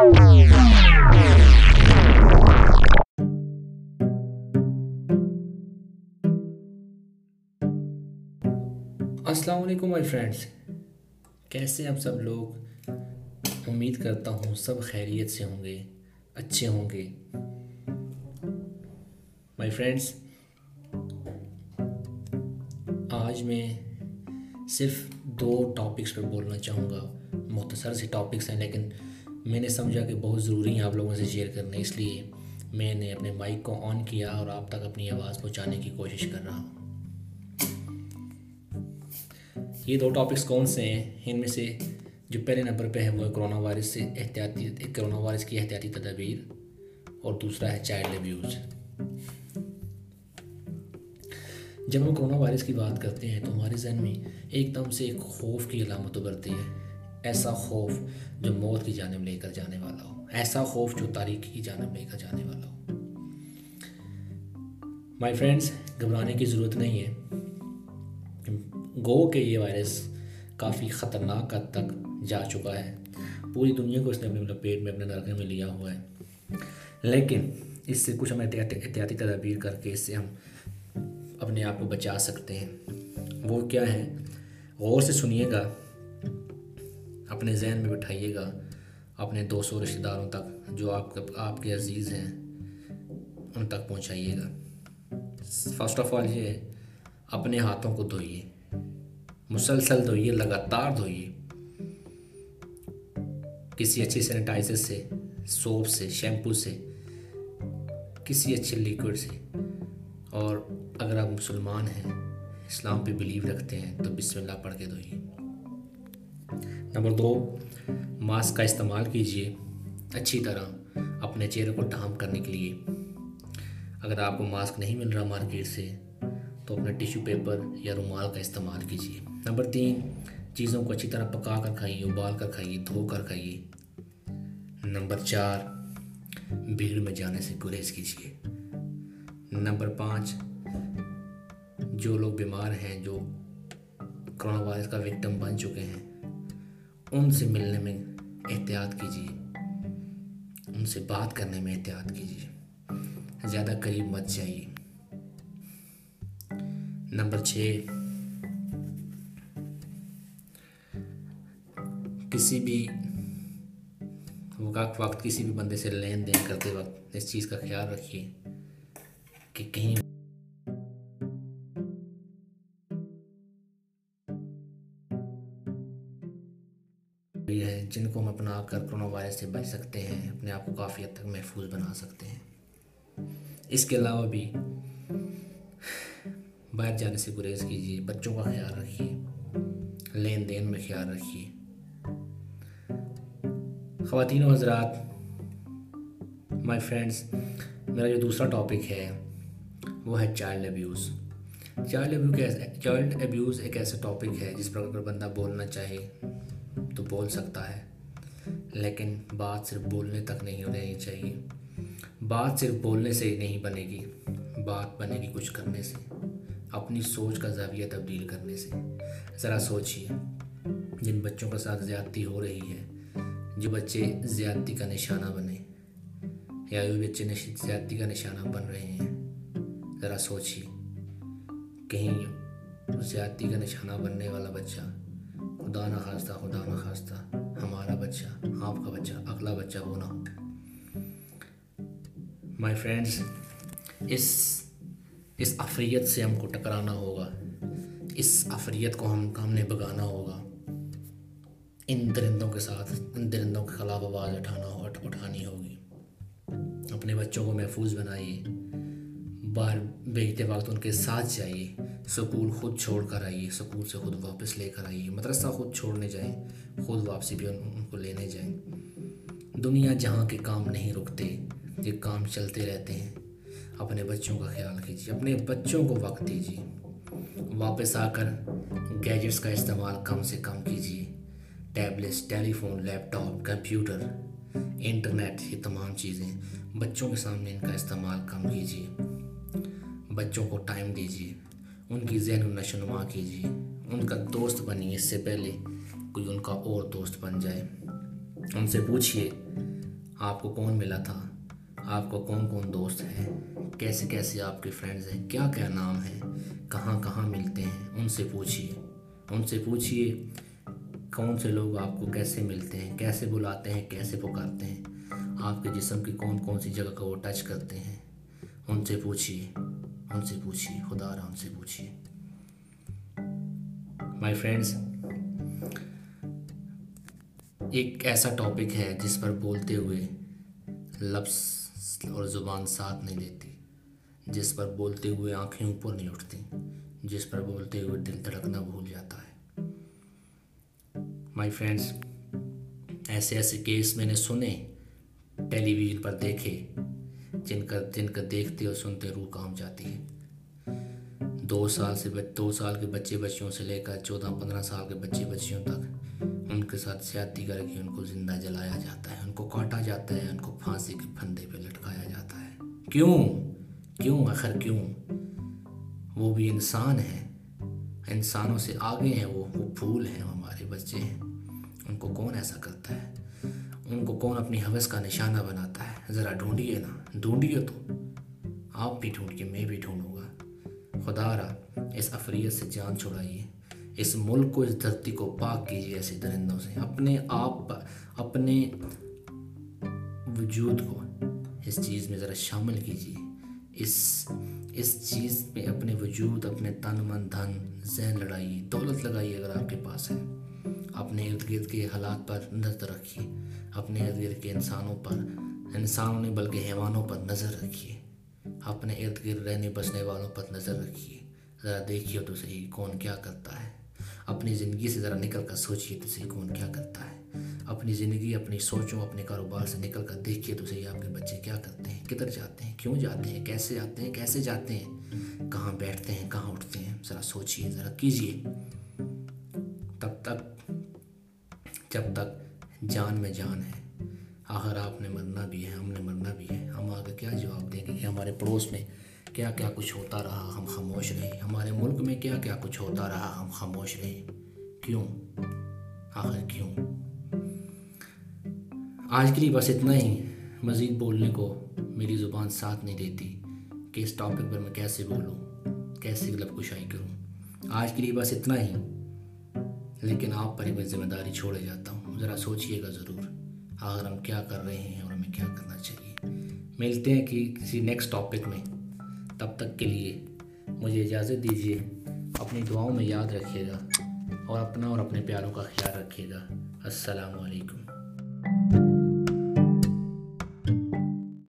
السلام علیکم my friends کیسے آپ سب لوگ امید کرتا ہوں سب خیریت سے ہوں گے اچھے ہوں گے مائی فرینڈس آج میں صرف دو ٹاپکس پر بولنا چاہوں گا مختصر سے ٹاپکس ہیں لیکن میں نے سمجھا کہ بہت ضروری ہیں آپ لوگوں سے شیئر کرنے، اس لیے میں نے اپنے مائک کو آن کیا اور آپ تک اپنی آواز پہنچانے کی کوشش کر رہا ہوں۔ یہ دو ٹاپکس کون سے ہیں؟ ان میں سے جو پہلے نمبر پہ ہے وہ ہے کرونا وائرس سے احتیاطی کرونا وائرس کی احتیاطی تدابیر اور دوسرا ہے چائلڈ ابیوز جب ہم کرونا وائرس کی بات کرتے ہیں تو ہمارے ذہن میں ایک دم سے ایک خوف کی علامت ابھرتی ہے۔ ایسا خوف جو موت کی جانب لے کر جانے والا ہو۔ ایسا خوف جو تاریخی کی جانب لے کر جانے والا ہو۔ مائی فرینڈس گھبرانے کی ضرورت نہیں ہے۔ گو کہ یہ وائرس کافی خطرناک حد تک جا چکا ہے۔ پوری دنیا کو اس نے اپنے مطلب پیٹ میں، اپنے نرگے میں لیا ہوا ہے۔ لیکن اس سے کچھ ہم احتیاطی تدابیر کر کے اس سے ہم اپنے آپ کو بچا سکتے ہیں۔ وہ کیا ہے؟ غور سے سنیے گا۔ اپنے ذہن میں بٹھائیے گا اپنے دوستوں رشتہ داروں تک جو آپ آپ کے عزیز ہیں، ان تک پہنچائیے گا۔ فرسٹ آف آل یہ ہے، اپنے ہاتھوں کو دھوئیے۔ مسلسل دھوئیے، لگاتار دھوئیے۔ کسی اچھے سینیٹائزر سے سوپ سے شیمپو سے، کسی اچھے لیکوڈ سے۔ اور اگر آپ مسلمان ہیں، اسلام پہ بلیو رکھتے ہیں، تو بسم اللہ پڑھ کے دھوئیے۔ نمبر دو، ماسک کا استعمال کیجیے اچھی طرح اپنے چہرے کو ڈھانپ کرنے کے لیے۔ اگر آپ کو ماسک نہیں مل رہا مارکیٹ سے، تو اپنا ٹیشو پیپر یا رومال کا استعمال کیجیے نمبر تین، چیزوں کو اچھی طرح پکا کر کھائیے، ابال کر کھائیے، دھو کر کھائیے۔ نمبر چار، بھیڑ میں جانے سے گریز کیجیے نمبر پانچ، جو لوگ بیمار ہیں، جو کرونا وائرس کا وکٹم بن چکے ہیں ان سے ملنے میں احتیاط کیجیے۔ ان سے بات کرنے میں احتیاط کیجیے۔ زیادہ قریب مت جائیے۔ نمبر چھ۔ کسی بھی وقت وقت کسی بھی بندے سے لین دین کرتے وقت اس چیز کا خیال رکھیے کہ کہیں اپنا کر کرونا وائرس سے بچ سکتے ہیں، اپنے آپ کو کافی حد تک محفوظ بنا سکتے ہیں۔ اس کے علاوہ بھی باہر جانے سے گریز کیجیے بچوں کا خیال رکھیے، لین دین میں خیال رکھیے۔ خواتین و حضرات مائی فرینڈس میرا جو دوسرا ٹاپک ہے، وہ ہے child abuse child abuse child abuse ایک ایسا ٹاپک ہے جس پر اگر بندہ بولنا چاہے تو بول سکتا ہے۔ لیکن بات صرف بولنے تک نہیں رہنی چاہیے۔ بات صرف بولنے سے ہی نہیں بنے گی، بات بنے گی کچھ کرنے سے۔ اپنی سوچ کا زاویہ تبدیل کرنے سے۔ ذرا سوچیے، جن بچوں کے ساتھ زیادتی ہو رہی ہے، جو بچے زیادتی کا نشانہ بنے یا جو بچے زیادتی کا نشانہ بن رہے ہیں۔ ذرا سوچیے، کہیں زیادتی کا نشانہ بننے والا بچہ خدا نہ خواستہ، خدا نہ خواستہ ہمارا بچہ، آپ کا بچہ، اگلا بچہ وہ نہ مائی فرینڈس اس اس افریت سے ہم کو ٹکرانا ہوگا۔ اس افریت کو ہم ہم نے بگانا ہوگا۔ ان درندوں کے ساتھ، ان درندوں کے خلاف آواز اٹھانا ہو اٹھانی ہوگی۔ اپنے بچوں کو محفوظ بنائیے۔ باہر بھیجتے وقت ان کے ساتھ جائیے۔ سکول خود چھوڑ کر آئیے، سکول سے خود واپس لے کر آئیے، مدرسہ خود چھوڑنے جائیں، خود واپسی بھی ان کو لینے جائیں۔ دنیا جہاں کے کام نہیں رکتے، یہ کام چلتے رہتے ہیں۔ اپنے بچوں کا خیال کیجیے، اپنے بچوں کو وقت دیجیے۔ واپس آ کر گیجٹس کا استعمال کم سے کم کیجیے۔ Tablets telephone laptop, computer, internet, یہ تمام چیزیں بچوں کے سامنے ان کا استعمال کم کیجیے۔ بچوں کو ٹائم دیجیے۔ ان کی ذہن و نشو نما کیجیے ان کا دوست بنیے اس سے پہلے کوئی ان کا اور دوست بن جائے۔ ان سے پوچھئے، آپ کو کون ملا تھا؟ آپ کو کون کون دوست ہیں کیسے کیسے آپ کے فرینڈز ہیں؟ کیا کیا نام ہے؟ کہاں کہاں ملتے ہیں؟ ان سے پوچھیے ان سے پوچھیے کون سے لوگ آپ کو کیسے ملتے ہیں؟ کیسے بلاتے ہیں؟ کیسے پکارتے ہیں؟ آپ کے جسم کی کون کون سی جگہ کو وہ ٹچ کرتے ہیں؟ ان سے پوچھیے ان سے پوچھیے خدا رہا ان سے پوچھیے مائی فرینڈس ایک ایسا ٹاپک ہے جس پر بولتے ہوئے لفظ اور زبان ساتھ نہیں دیتی، جس پر بولتے ہوئے آنکھیں اوپر نہیں اٹھتی، جس پر بولتے ہوئے دل دھڑکنا بھول جاتا ہے۔ مائی فرینڈس ایسے ایسے کیس میں نے سنے، ٹیلی ویژن پر دیکھے جن کا جن کا دیکھتے اور سنتے روح کام جاتی ہے۔ دو سال سے دو سال کے بچے بچیوں سے لے کر چودہ پندرہ سال کے بچے بچیوں تک، ان کے ساتھ زیادتی کر کے ان کو زندہ جلایا جاتا ہے، ان کو کاٹا جاتا ہے، ان کو پھانسی کے پھندے پہ لٹکایا جاتا ہے۔ کیوں؟ کیوں؟ آخر کیوں؟ وہ بھی انسان ہیں انسانوں سے آگے ہیں وہ وہ پھول ہیں ہمارے بچے ہیں۔ ان کو کون ایسا کرتا ہے؟ ان کو کون اپنی حوث کا نشانہ بناتا ہے؟ ذرا ڈھونڈیے نا۔ ڈھونڈیے تو۔ آپ بھی ڈھونڈیے میں بھی ڈھونڈوں گا۔ خدا را، اس افریت سے جان چھڑائیے۔ اس ملک کو، اس دھرتی کو پاک کیجیے ایسے درندوں سے۔ اپنے آپ، اپنے وجود کو اس چیز میں ذرا شامل کیجیے۔ اس اس چیز میں اپنے وجود، اپنے تن من دھن، ذہن لڑائیے، دولت لگائیے اگر آپ کے پاس ہے۔ اپنے ارد گرد کے حالات پر نظر رکھیے۔ اپنے ارد گرد کے انسانوں پر، انسانوں نے بلکہ حیوانوں پر نظر رکھیے۔ اپنے ارد گرد رہنے بسنے والوں پر نظر رکھیے۔ ذرا دیکھیے تو صحیح کون کیا کرتا ہے۔ اپنی زندگی سے ذرا نکل کر سوچیے تو صحیح کون کیا کرتا ہے۔ اپنی زندگی، اپنی سوچوں، اپنے کاروبار سے نکل کر دیکھیے تو صحیح آپ کے بچے کیا کرتے ہیں، کدھر جاتے ہیں، کیوں جاتے ہیں، کیسے آتے ہیں، کیسے جاتے ہیں، کہاں بیٹھتے ہیں، کہاں اٹھتے ہیں؟ ذرا سوچیے، ذرا کیجیے۔ جب تک جان میں جان ہے۔ آخر آپ نے مرنا بھی ہے، ہم نے مرنا بھی ہے۔ ہم آگے کیا جواب دیں گے کہ ہمارے پڑوس میں کیا کیا کچھ ہوتا رہا، ہم خاموش رہے ہمارے ملک میں کیا کیا کچھ ہوتا رہا، ہم خاموش رہے کیوں؟ آخر کیوں؟ آج کے لیے بس اتنا ہی۔ مزید بولنے کو میری زبان ساتھ نہیں دیتی۔ کہ اس ٹاپک پر میں کیسے بولوں؟ کیسے گلب مطلب کشائی کروں؟ آج کے لیے بس اتنا ہی۔ لیکن آپ پر ہی میں ذمہ داری چھوڑے جاتا ہوں۔ ذرا سوچئے گا ضرور۔ آخر ہم کیا کر رہے ہیں اور ہمیں کیا کرنا چاہیے۔ ملتے ہیں کہ کسی نیکسٹ ٹاپک میں۔ تب تک کے لیے مجھے اجازت دیجیے، اپنی دعاؤں میں یاد رکھیے گا اور اپنا اور اپنے پیاروں کا خیال رکھیے گا۔ السلام علیکم۔